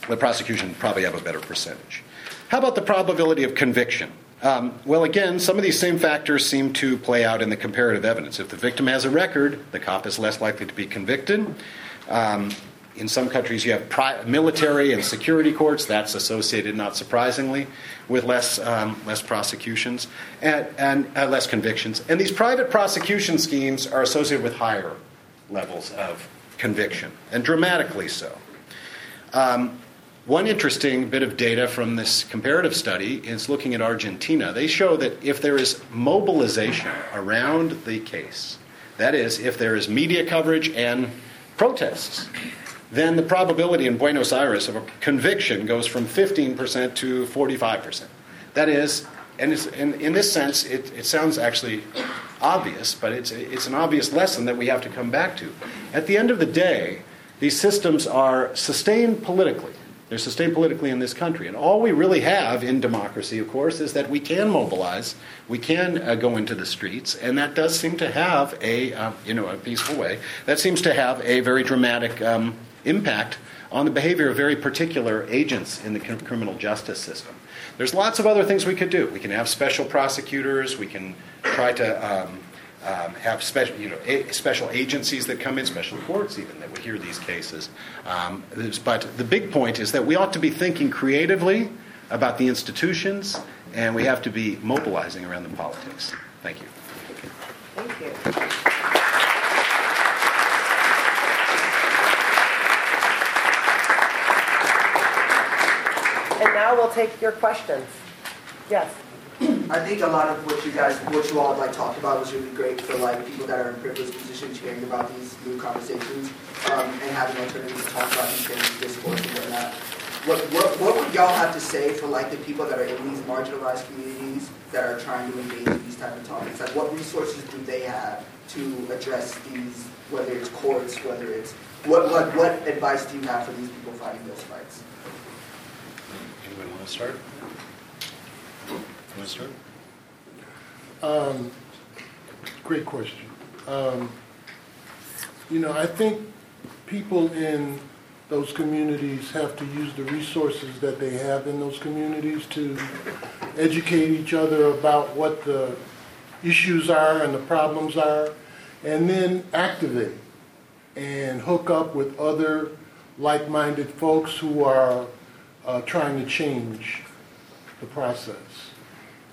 [SPEAKER 7] the prosecution probably have a better percentage. How about the probability of conviction? Um, well, again, some of these same factors seem to play out in the comparative evidence. If the victim has a record, the cop is less likely to be convicted. Um, in some countries, you have pri- military and security courts. That's associated, not surprisingly, with less, um, less prosecutions and, and uh, less convictions. And these private prosecution schemes are associated with higher levels of conviction, and dramatically so. Um, one interesting bit of data from this comparative study is looking at Argentina. They show that if there is mobilization around the case, that is, if there is media coverage and protests, then the probability in Buenos Aires of a conviction goes from 15% to 45%. That is, and in, in, this sense, it, it, sounds actually obvious, but it's, it's an obvious lesson that we have to come back to. At the end of the day, these systems are sustained politically. They're sustained politically in this country. And all we really have in democracy, of course, is that we can mobilize, we can uh, go into the streets, and that does seem to have a, uh, you know, a peaceful way, that seems to have a very dramatic um, impact on the behavior of very particular agents in the criminal justice system. There's lots of other things we could do. We can have special prosecutors. We can try to um, um, have special, you know, a, special agencies that come in, special courts even that would hear these cases. Um, but the big point is that we ought to be thinking creatively about the institutions, and we have to be mobilizing around the politics. Thank you.
[SPEAKER 3] Thank you. And now we'll take your questions. Yes.
[SPEAKER 8] I think a lot of what you guys, what you all like talked about was really great for like people that are in privileged positions hearing about these new conversations um, and having alternatives to talk about these things, discourse and whatnot. What, what, what would y'all have to say for like the people that are in these marginalized communities that are trying to engage in these type of topics? Like what resources do they have to address these, whether it's courts, whether it's, what, what, what advice do you have for these people fighting those fights?
[SPEAKER 7] To start? Want to start?
[SPEAKER 5] Um, great question. Um, you know, I think people in those communities have to use the resources that they have in those communities to educate each other about what the issues are and the problems are, and then activate and hook up with other like-minded folks who are uh, trying to change the process.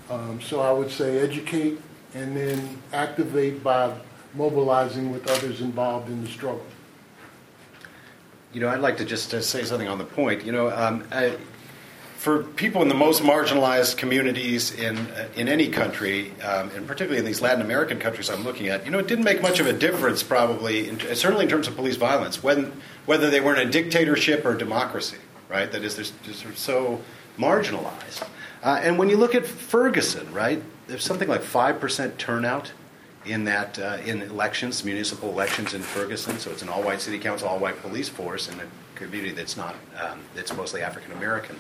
[SPEAKER 5] Um, so I would say educate and then activate by mobilizing with others involved in the struggle.
[SPEAKER 7] You know, I'd like to just uh, say something on the point. You know, um, I, for people in the most marginalized communities in uh, in any country, um, and particularly in these Latin American countries I'm looking at, you know, it didn't make much of a difference, probably, in, certainly in terms of police violence, when whether they were in a dictatorship or a democracy, right? That is, they're, they're so marginalized. Uh, and when you look at Ferguson, right, there's something like five percent turnout in that uh, in elections, municipal elections in Ferguson. So it's an all-white city council, all-white police force in a community that's not um, that's mostly African American.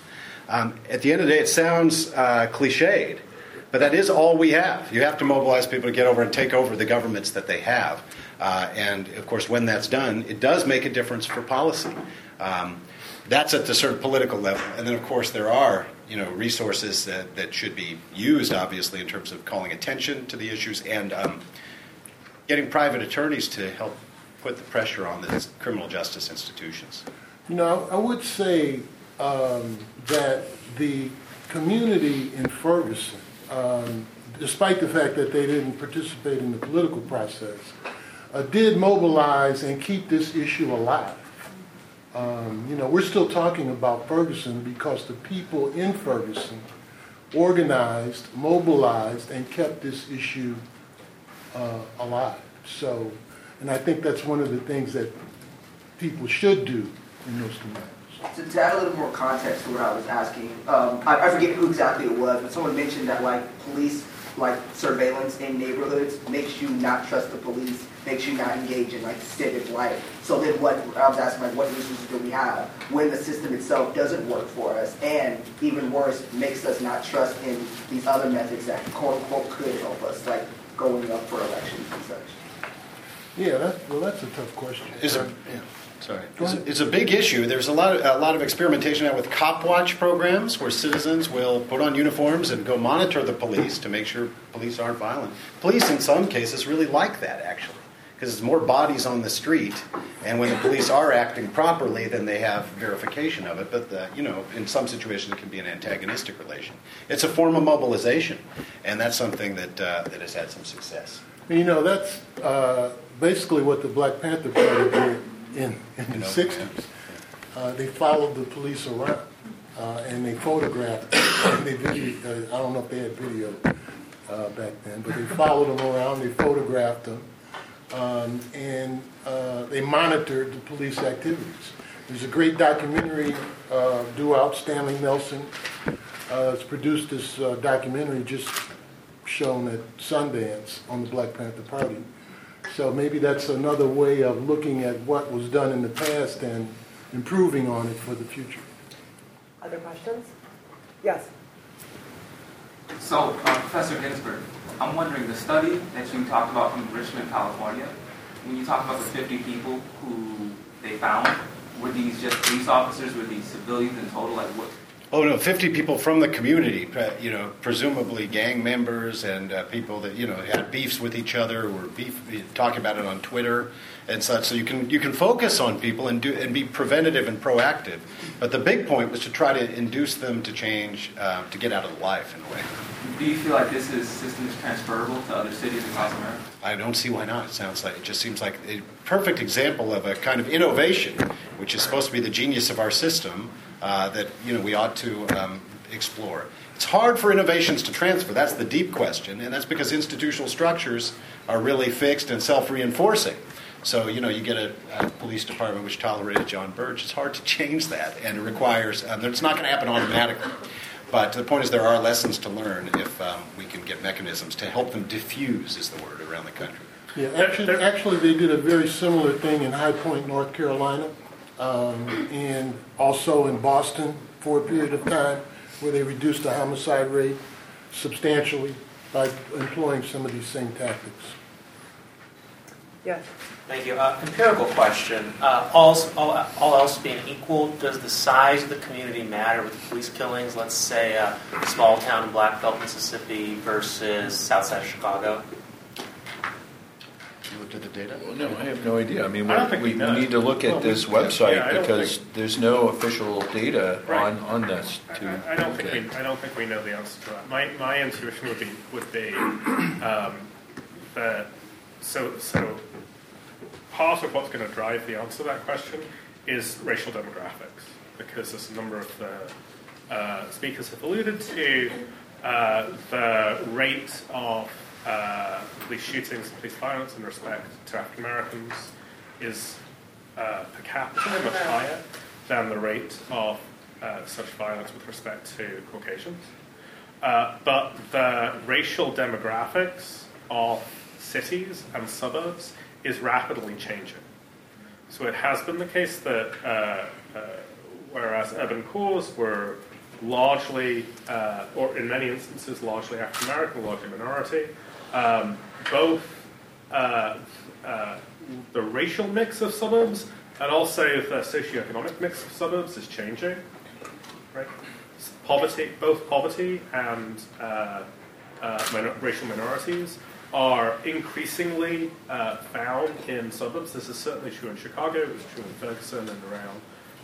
[SPEAKER 7] Um, at the end of the day, it sounds uh, cliched, but that is all we have. You have to mobilize people to get over and take over the governments that they have. Uh, and of course, when that's done, it does make a difference for policy. Um, that's at the sort of political level, and then of course there are you know resources that, that should be used, obviously, in terms of calling attention to the issues and um, getting private attorneys to help put the pressure on the criminal justice institutions.
[SPEAKER 5] Know, I would say um, that the community in Ferguson, um, despite the fact that they didn't participate in the political process, uh, did mobilize and keep this issue alive. Um, you know, we're still talking about Ferguson because the people in Ferguson organized, mobilized, and kept this issue uh, alive. So, and I think that's one of the things that people should do in those communities.
[SPEAKER 8] To, to add a little more context to what I was asking, um, I, I forget who exactly it was, but someone mentioned that like police like surveillance in neighborhoods makes you not trust the police, makes you not engage in like civic life. So then what I was asking like what resources do we have when the system itself doesn't work for us and even worse makes us not trust in these other methods that quote unquote could help us, like going up for elections and such.
[SPEAKER 5] Yeah, that, well, that's a tough question.
[SPEAKER 7] Is there, yeah. Sorry. It's, it's, a big issue. There's a lot, of, a lot of experimentation now with cop watch programs where citizens will put on uniforms and go monitor the police to make sure police aren't violent. Police, in some cases, really like that, actually, because there's more bodies on the street, and when the police are acting properly, then they have verification of it. But, the, you know, in some situations, it can be an antagonistic relation. It's a form of mobilization, and that's something that, uh, that has had some success.
[SPEAKER 5] You know, that's uh, basically what the Black Panther Party did in, in the 60s. Uh, they followed the police around uh, and they photographed and they video, uh, I don't know if they had video uh, back then, but they followed them around, they photographed them, um, and uh, they monitored the police activities. There's a great documentary uh, due out, Stanley Nelson. has produced this documentary just shown at Sundance on the Black Panther Party. So maybe that's another way of looking at what was done in the past and improving on it for the future.
[SPEAKER 3] Other questions? Yes.
[SPEAKER 9] So, uh, Professor Ginsburg, I'm wondering the study that you talked about from Richmond, California, when you talk about the 50 people who they found, were these just police officers? Were these civilians in total? Like what?
[SPEAKER 7] Oh no, 50 people from the community, you know, presumably gang members and uh, people that you know had beefs with each other, or beef talking about it on Twitter and such. So you can you can focus on people and do and be preventative and proactive. But the big point was to try to induce them to change, uh, to get out of the life in a way.
[SPEAKER 9] Do you feel like this is system is transferable to other cities across America?
[SPEAKER 7] I don't see why not. It sounds like it just seems like a perfect example of a kind of innovation, which is supposed to be the genius of our system uh, that you know we ought to um, explore. It's hard for innovations to transfer. That's the deep question, and that's because institutional structures are really fixed and self-reinforcing. So you know you get a, a police department which tolerated Jon Burge. It's hard to change that, and it requires. Um, it's not going to happen automatically. But the point is, there are lessons to learn if um, we can get mechanisms to help them diffuse, is the word, around the country.
[SPEAKER 5] Yeah, actually, actually, they did a very similar thing in High Point, North Carolina, um, and also in Boston for a period of time, where they reduced the homicide rate substantially by employing some of these same tactics.
[SPEAKER 3] Yes.
[SPEAKER 10] Thank you. Uh, empirical question. Uh, all, all, all else being equal, does the size of the community matter with police killings? Let's say uh, a small town in Black Belt, Mississippi versus south side of Chicago?
[SPEAKER 7] You looked at the data?
[SPEAKER 4] Well, no, I have no idea. I mean,
[SPEAKER 6] I don't
[SPEAKER 4] we,
[SPEAKER 6] think
[SPEAKER 4] we
[SPEAKER 6] we know.
[SPEAKER 4] need to look at
[SPEAKER 6] Well,
[SPEAKER 4] this
[SPEAKER 6] we-
[SPEAKER 4] website
[SPEAKER 6] yeah, I don't
[SPEAKER 4] because there's no official data
[SPEAKER 6] Right.
[SPEAKER 4] on, on this to
[SPEAKER 6] I, I don't
[SPEAKER 4] look
[SPEAKER 6] think
[SPEAKER 4] at.
[SPEAKER 6] we, I don't think we know the answer to that. My, my intuition would be would be um, that so so part of what's going to drive the answer to that question is racial demographics because as a number of the uh, speakers have alluded to, uh, the rate of uh, police shootings and police violence in respect to African Americans is uh, per capita much higher than the rate of uh, such violence with respect to Caucasians. Uh, but the racial demographics of cities and suburbs is rapidly changing. So it has been the case that uh, uh, whereas urban cores were largely, uh, or in many instances, largely African American, largely minority, um, both uh, uh, the racial mix of suburbs and also the socioeconomic mix of suburbs is changing. Right? Poverty, both poverty and uh, uh, minor- racial minorities are increasingly uh, found in suburbs. This is certainly true in Chicago. It was true in Ferguson and around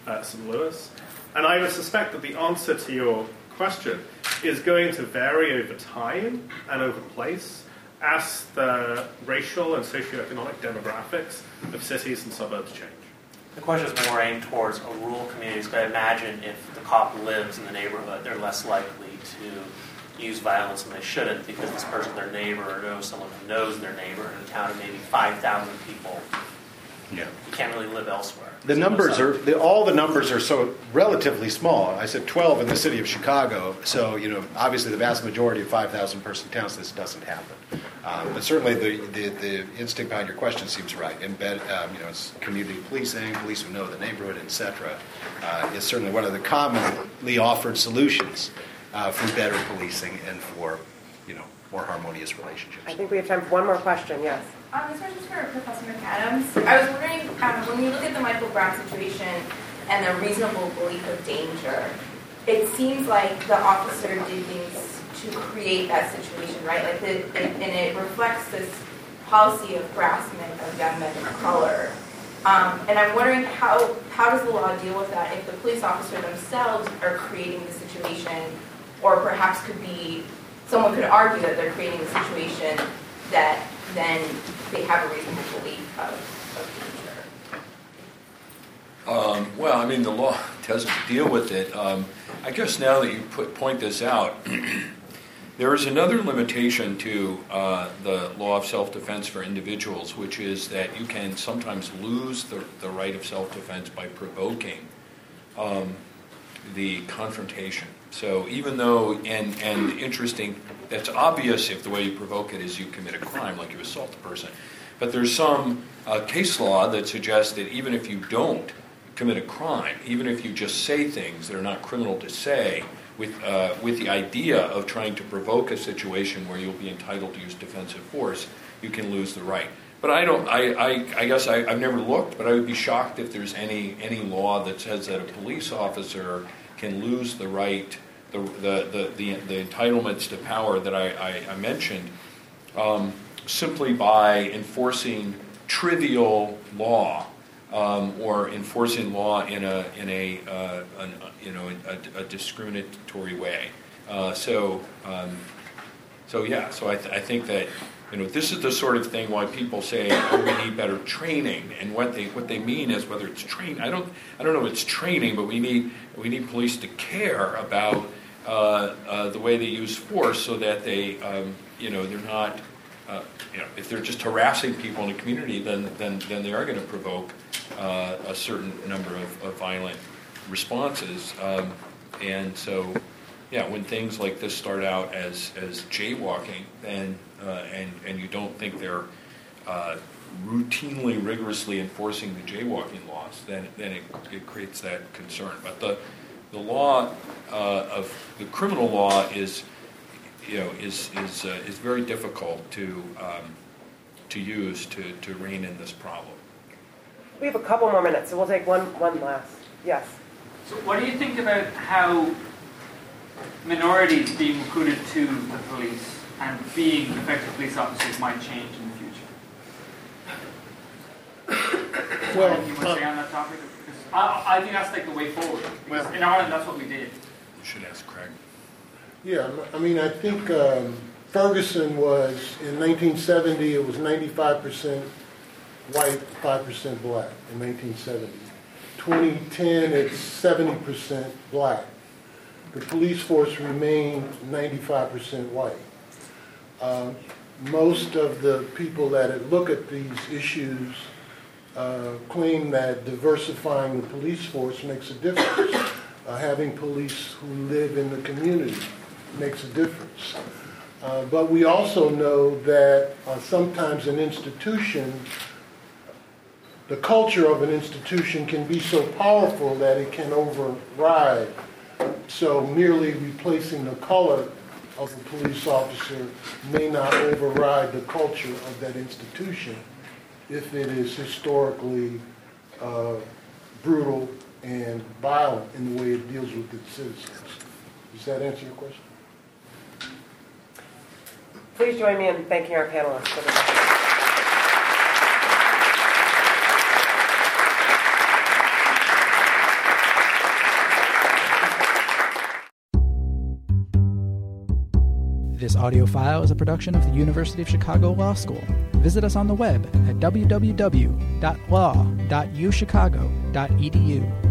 [SPEAKER 6] uh, St. Louis. And I would suspect that the answer to your question is going to vary over time and over place as the racial and socioeconomic demographics of cities and suburbs change.
[SPEAKER 10] The question is more aimed towards a rural communities, but I imagine if the cop lives in the neighborhood, they're less likely to use violence than they shouldn't because this person, their neighbor, or knows someone who knows their neighbor in a town of maybe 5,000 people.
[SPEAKER 7] Yeah.
[SPEAKER 10] You can't really live elsewhere.
[SPEAKER 7] The numbers are the, all the numbers are so relatively small. I said 12 in the city of Chicago, so you know obviously the vast majority of 5,000 person towns this doesn't happen. Um, but certainly the, the, the instinct behind your question seems right. Embed, um, you know, it's community policing, police who know the neighborhood, etc. Uh, is certainly one of the commonly offered solutions uh, for better policing and for you know more harmonious relationships.
[SPEAKER 3] I think we have time for one more question. Yes.
[SPEAKER 2] Um, this question's for Professor McAdams. I was wondering, um, when you look at the Michael Brown situation and the reasonable belief of danger, it seems like the officer did things to create that situation, right? Like, the, it, and it reflects this policy of harassment of young men of color. Um, and I'm wondering how how does the law deal with that if the police officer themselves are creating the situation, or perhaps could be someone could argue that they're creating the situation that then they have a reasonable belief of, of danger.
[SPEAKER 4] Um, well, I mean, the law doesn't deal with it. Um, I guess now that you put, point this out, there is another limitation to uh, the law of self defense for individuals, which is that you can sometimes lose the, the right of self defense by provoking um, the confrontation. So even though, and, and interesting, that's obvious if the way you provoke it is you commit a crime, like you assault the person. But there's some uh, case law that suggests that even if you don't commit a crime, even if you just say things that are not criminal to say, with, uh, with the idea of trying to provoke a situation where you'll be entitled to use defensive force, you can lose the right. But I don't. I, I, I guess I, I've never looked, but I would be shocked if there's any any law that says that a police officer can lose the right, the, the, the, the, entitlements to power that I, I, I mentioned um, simply by enforcing trivial law um, or enforcing law in a in a uh, an, you know a, a discriminatory way. Uh, so um, so yeah, so I, th- I think that you know this is the sort of thing why people say oh, we need better training, and what they what they mean is whether it's training. I don't I don't know if it's training, but we need we need police to care about uh, uh, the way they use force so that they um, you know they're not. Uh, you know, if they're just harassing people in the community, then, then, then they are going to provoke uh, a certain number of, of violent responses. Um, and so, yeah, when things like this start out as, as jaywalking, then, uh, and, and you don't think they're uh, routinely, rigorously enforcing the jaywalking laws, then, then it, it creates that concern. But the, the law uh, of the criminal law is, you know, is, is, uh, is very difficult to, um, to use to, to rein in this problem.
[SPEAKER 3] We have a couple more minutes, so we'll take one, one last. Yes.
[SPEAKER 11] So, what do you think about how minorities being recruited to the police and being effective police officers might change in the future?
[SPEAKER 5] Well,
[SPEAKER 11] you want to say on that topic? Because I, I think that's like the way forward.
[SPEAKER 5] Well-
[SPEAKER 11] in Ireland, that's what we did.
[SPEAKER 4] You should ask Craig.
[SPEAKER 5] Yeah, I mean, I think um, Ferguson was, in 1970, it was 95% white, 5% black in 1970. 2010, it's 70% black. The police force remained 95% white. Um, Most of the people that look at these issues uh, claim that diversifying the police force makes a difference. Uh, Having police who live in the community makes a difference. Uh, But we also know that uh, sometimes an institution, the culture of an institution can be so powerful that it can override. So merely replacing the color of a police officer may not override the culture of that institution if it is historically uh, brutal and violent in the way it deals with its citizens. Does that answer your question?
[SPEAKER 3] Please join me in thanking our panelists
[SPEAKER 1] This audio file is a production of the University of Chicago Law School. Visit us on the web at www.law.uchicago.edu.